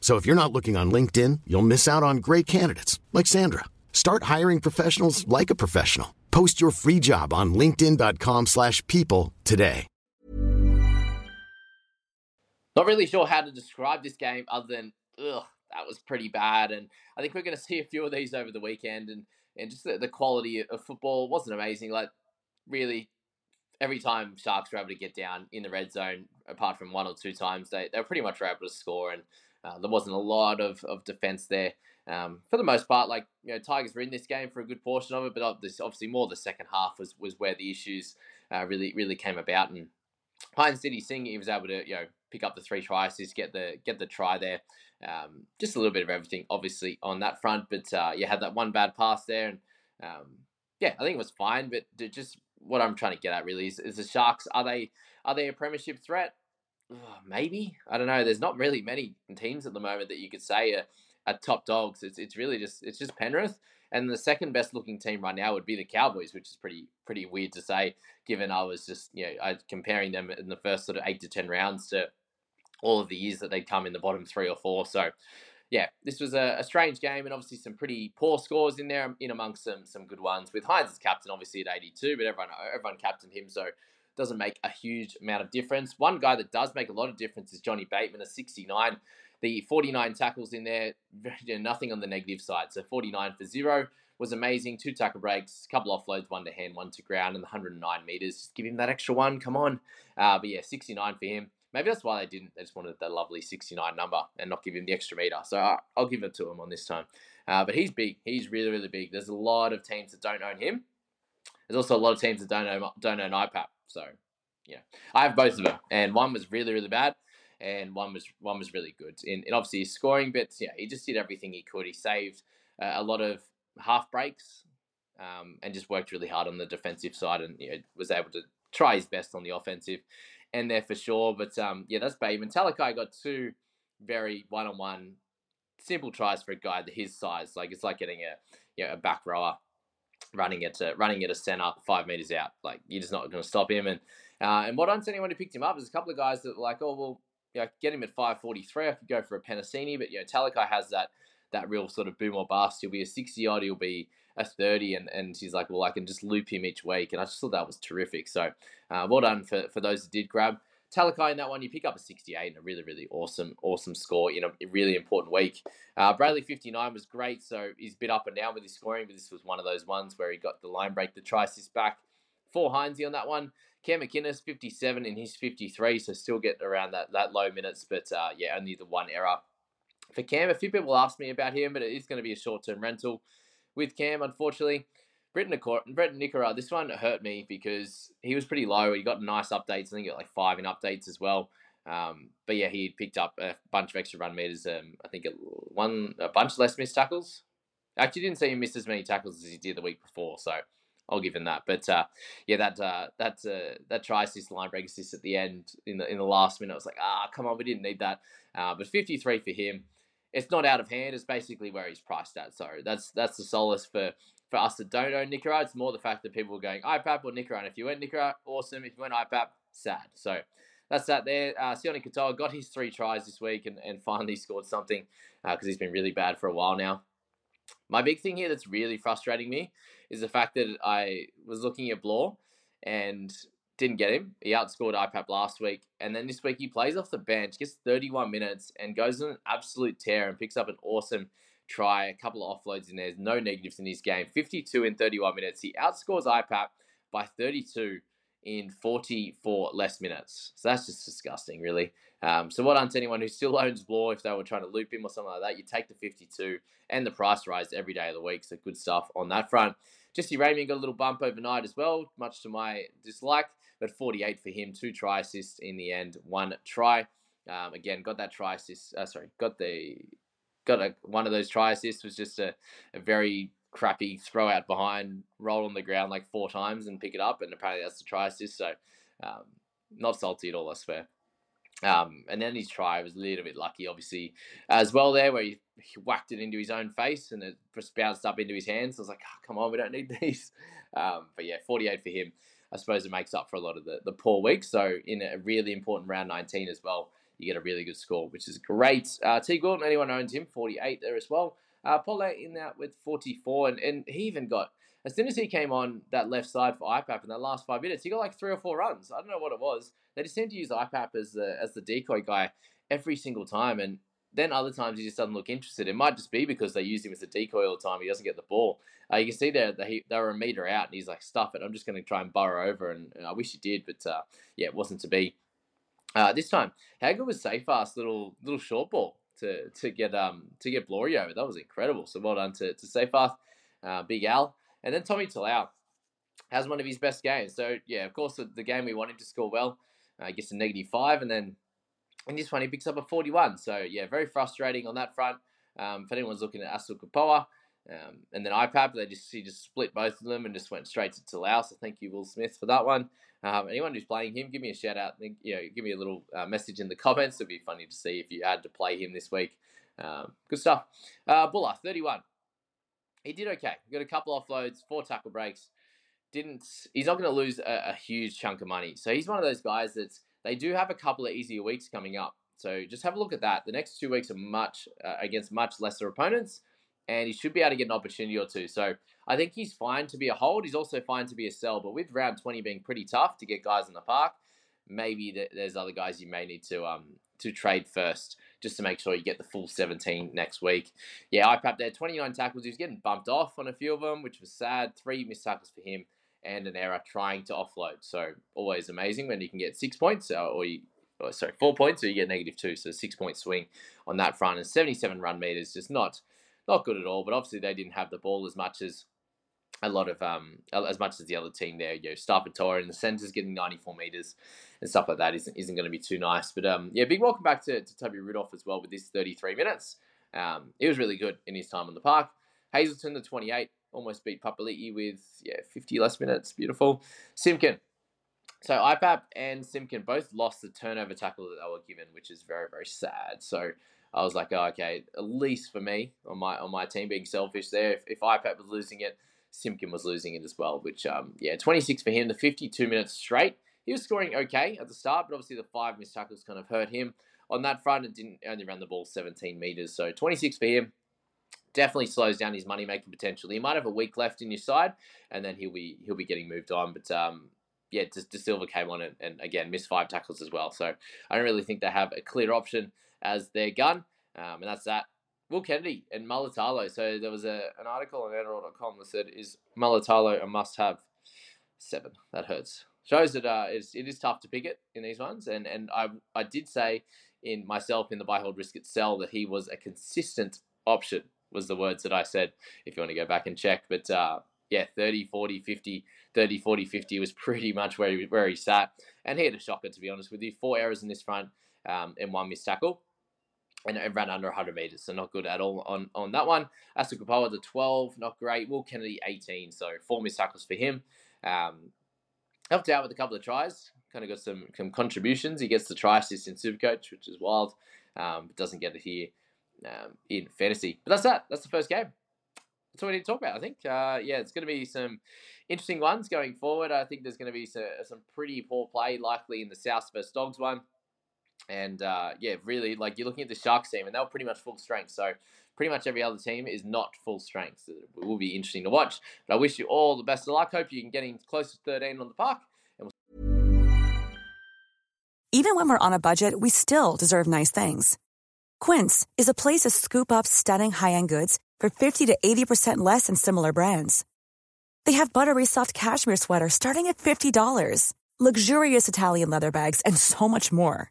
So if you're not looking on LinkedIn, you'll miss out on great candidates like Sandra. Start hiring professionals like a professional. Post your free job on linkedin.com/people today. Not really sure how to describe this game other than ugh, that was pretty bad. And I think we're going to see a few of these over the weekend. And and just the, the quality of football wasn't amazing. Like really, every time Sharks were able to get down in the red zone, apart from one or two times, they they were pretty much able to score. And uh, there wasn't a lot of, of defense there. Um, for the most part, like you know, Tigers were in this game for a good portion of it, but obviously more the second half was was where the issues uh, really really came about. And Hynes City Singh, he was able to you know pick up the three tries, assists, get the get the try there. Um, just a little bit of everything, obviously on that front, but uh, you had that one bad pass there, and um, yeah, I think it was fine. But just what I'm trying to get at really is, is the Sharks are they are they a premiership threat? Oh, maybe I don't know. There's not really many teams at the moment that you could say are, are top dogs. It's it's really just it's just Penrith, and the second best looking team right now would be the Cowboys, which is pretty pretty weird to say, given I was just you know I comparing them in the first sort of eight to ten rounds to all of the years that they'd come in the bottom three or four. So. Yeah, this was a, a strange game, and obviously some pretty poor scores in there, in amongst some some good ones. With Hynes as captain, obviously at 82, but everyone everyone captained him, so doesn't make a huge amount of difference. One guy that does make a lot of difference is Johnny Bateman, a 69. The 49 tackles in there, nothing on the negative side. So 49 for zero was amazing. Two tackle breaks, a couple offloads, one to hand, one to ground, and the 109 meters. Just give him that extra one. Come on. Uh, but yeah, 69 for him. Maybe that's why they didn't. They just wanted that lovely 69 number and not give him the extra meter. So uh, I'll give it to him on this time. Uh, but he's big. He's really, really big. There's a lot of teams that don't own him. There's also a lot of teams that don't own, don't own IPAP. So, yeah, I have both of them, and one was really really bad, and one was one was really good. And, and obviously his scoring bits, yeah, he just did everything he could. He saved uh, a lot of half breaks, um, and just worked really hard on the defensive side, and you know, was able to try his best on the offensive and there for sure. But um, yeah, that's Bateman. Talakai got two very one on one simple tries for a guy that his size. Like it's like getting a you know, a back rower running it to running it a center five meters out. Like you're just not going to stop him. And uh, and what I'm saying when he picked him up is a couple of guys that were like, oh well, you know, get him at 543. I could go for a Penasini, but you know, Talakai has that that real sort of boom or bust. He'll be a 60 odd. He'll be a 30, and and he's like, well, I can just loop him each week, and I just thought that was terrific. So uh, well done for for those that did grab. Talakai in that one, you pick up a 68 and a really, really awesome, awesome score in a really important week. Uh, Brailey 59 was great, so he's bit up and down with his scoring, but this was one of those ones where he got the line break, the try back. For Hynes on that one. Cam McInnes 57 in his 53, so still getting around that, that low minutes, but uh, yeah, only the one error. For Cam, a few people asked me about him, but it is going to be a short term rental with Cam, unfortunately. Briton Nikora, this one hurt me because he was pretty low. He got nice updates. I think he got like five in updates as well. Um, but yeah, he picked up a bunch of extra run meters. Um, I think one a bunch less missed tackles. Actually, didn't see him miss as many tackles as he did the week before, so I'll give him that. But uh, yeah, that uh, that uh, that try assist, line break assist at the end in the in the last minute, I was like, ah, come on, we didn't need that. Uh, but 53 for him. it's not out of hand. It's basically where he's priced at. So that's that's the solace for for us that don't own Nikora. It's more the fact that people are going IPAP or. And if you went Nikora, awesome. If you went IPAP, sad. So that's that there. Uh, Sione Katoa got his three tries this week and, and finally scored something because uh, he's been really bad for a while now. My big thing here that's really frustrating me is the fact that I was looking at Blore and didn't get him. He outscored IPAP last week, and then this week he plays off the bench, gets 31 minutes, and goes on an absolute tear and picks up an awesome try, a couple of offloads in there. There's no negatives in his game. 52 in 31 minutes. He outscores IPAP by 32 in 44 less minutes. So that's just disgusting, really. Um, so what on to anyone who still owns Blore, if they were trying to loop him or something like that, you take the 52 and the price rise every day of the week. So good stuff on that front. Jesse Ramien got a little bump overnight as well, much to my dislike, but 48 for him, two try assists in the end, one try. Um, again, got that try assist. Uh, sorry, got the got a, one of those try assists was just a, a very crappy throw out behind, roll on the ground like four times and pick it up, and apparently that's the try assist. So um, not salty at all, I swear. Um, and then his try was a little bit lucky, obviously, as well there, where he, he, whacked it into his own face and it just bounced up into his hands. I was like, oh, come on, we don't need these. Um, but yeah, 48 for him. I suppose it makes up for a lot of the, the poor weeks. So in a really important round 19 as well, you get a really good score, which is great. Uh, T. Gordon, anyone owns him, 48 there as well. Uh, Paul in that with 44, and, and he even got, as soon as he came on that left side for IPAP in the last five minutes, he got like three or four runs. I don't know what it was. They just seem to use IPAP as the, as the decoy guy every single time, and then other times he just doesn't look interested. It might just be because they use him as a decoy all the time. He doesn't get the ball. Uh, you can see there that he, they were a meter out, and he's like, "Stuff it! I'm just going to try and burrow over." And, and I wish he did, but uh, yeah, it wasn't to be. Uh, this time, how good was Seyfarth's little little short ball to to get um to get Blorio? That was incredible. So well done to to Seyfarth, uh, Big Al, and then Tommy Talau has one of his best games. So yeah, of course the, the game we want him to score well, uh, gets a negative five, and then in this one he picks up a forty-one. So yeah, very frustrating on that front. Um, if anyone's looking at Asu Kepaoa, um, and then IPAP, they just he just split both of them and just went straight to Talau. So thank you, Will Smith, for that one. Um, anyone who's playing him, give me a shout out. You know, give me a little uh, message in the comments. It'd be funny to see if you had to play him this week. Um, good stuff. Uh, Bula, 31. He did okay. Got a couple offloads, four tackle breaks. Didn't he's not going to lose a, a huge chunk of money. So he's one of those guys that's they do have a couple of easier weeks coming up. So just have a look at that. The next two weeks are much uh, against much lesser opponents and he should be able to get an opportunity or two. So I think he's fine to be a hold. He's also fine to be a sell. But with round 20 being pretty tough to get guys in the park, maybe there's other guys you may need to um to trade first just to make sure you get the full 17 next week. Yeah, IPAP there, 29 tackles. He was getting bumped off on a few of them, which was sad. Three missed tackles for him and an error trying to offload. So always amazing when you can get six points uh, or you or sorry, four points, or you get negative two, so six point swing on that front, and 77 run meters, just not not good at all. But obviously they didn't have the ball as much as a lot of um as much as the other team there. You know, Starpatora and the centers getting 94 meters and stuff like that isn't isn't going to be too nice. But um yeah, big welcome back to, to Toby Rudolf as well with this 33 minutes. Um, he was really good in his time on the park. Hazelton the 28 almost beat Papali'i with yeah 50 less minutes. Beautiful. Simkin So IPAP and Simkin both lost the turnover tackle that they were given, which is very very sad. So I was like, oh, okay, at least for me on my on my team being selfish there. If, if IPAP was losing it, Simkin was losing it as well. Which um yeah, 26 for him, the 52 minutes straight. He was scoring okay at the start, but obviously the five missed tackles kind of hurt him on that front and didn't only run the ball 17 meters. So 26 for him. Definitely slows down his money making potential. He might have a week left in your side, and then he'll be he'll be getting moved on. But um, yeah, Da Silva came on and, and, again missed five tackles as well. So I don't really think they have a clear option as their gun. Um, and that's that. Will Kennedy and Mulitalo. So there was a, an article on NRL.com that said, is Mulitalo a must have? Seven. That hurts. Shows that uh, it's, it is tough to pick it in these ones. And, and I, I did say in myself in the buy, hold, risk it, sell that he was a consistent option, was the words that I said, if you want to go back and check. But uh, yeah, 30, 40, 50, 30, 40, 50 was pretty much where he, where he sat. And he had a shocker, to be honest with you. Four errors in this front um, and one missed tackle and, and ran under 100 meters, so not good at all on, on that one. Asu Kepaoa, the 12, not great. Will Kennedy, 18, so four missed tackles for him. Um, helped out with a couple of tries, kind of got some, some contributions. He gets the try assist in Supercoach, which is wild, um, but doesn't get it here um, in fantasy. But that's that. That's the first game. That's all we need to talk about. I think. Uh, yeah, it's going to be some interesting ones going forward. I think there's going to be some, some pretty poor play likely in the South versus Dogs one. And uh, yeah, really, like you're looking at the Sharks team, and they were pretty much full strength. So pretty much every other team is not full strength. So it will be interesting to watch. But I wish you all the best of luck. Hope you can get in close to 13 on the park. We'll... Even when we're on a budget, we still deserve nice things. Quince is a place to scoop up stunning high end goods for 50 to 80% less than similar brands. They have buttery soft cashmere sweaters starting at $50, luxurious Italian leather bags, and so much more.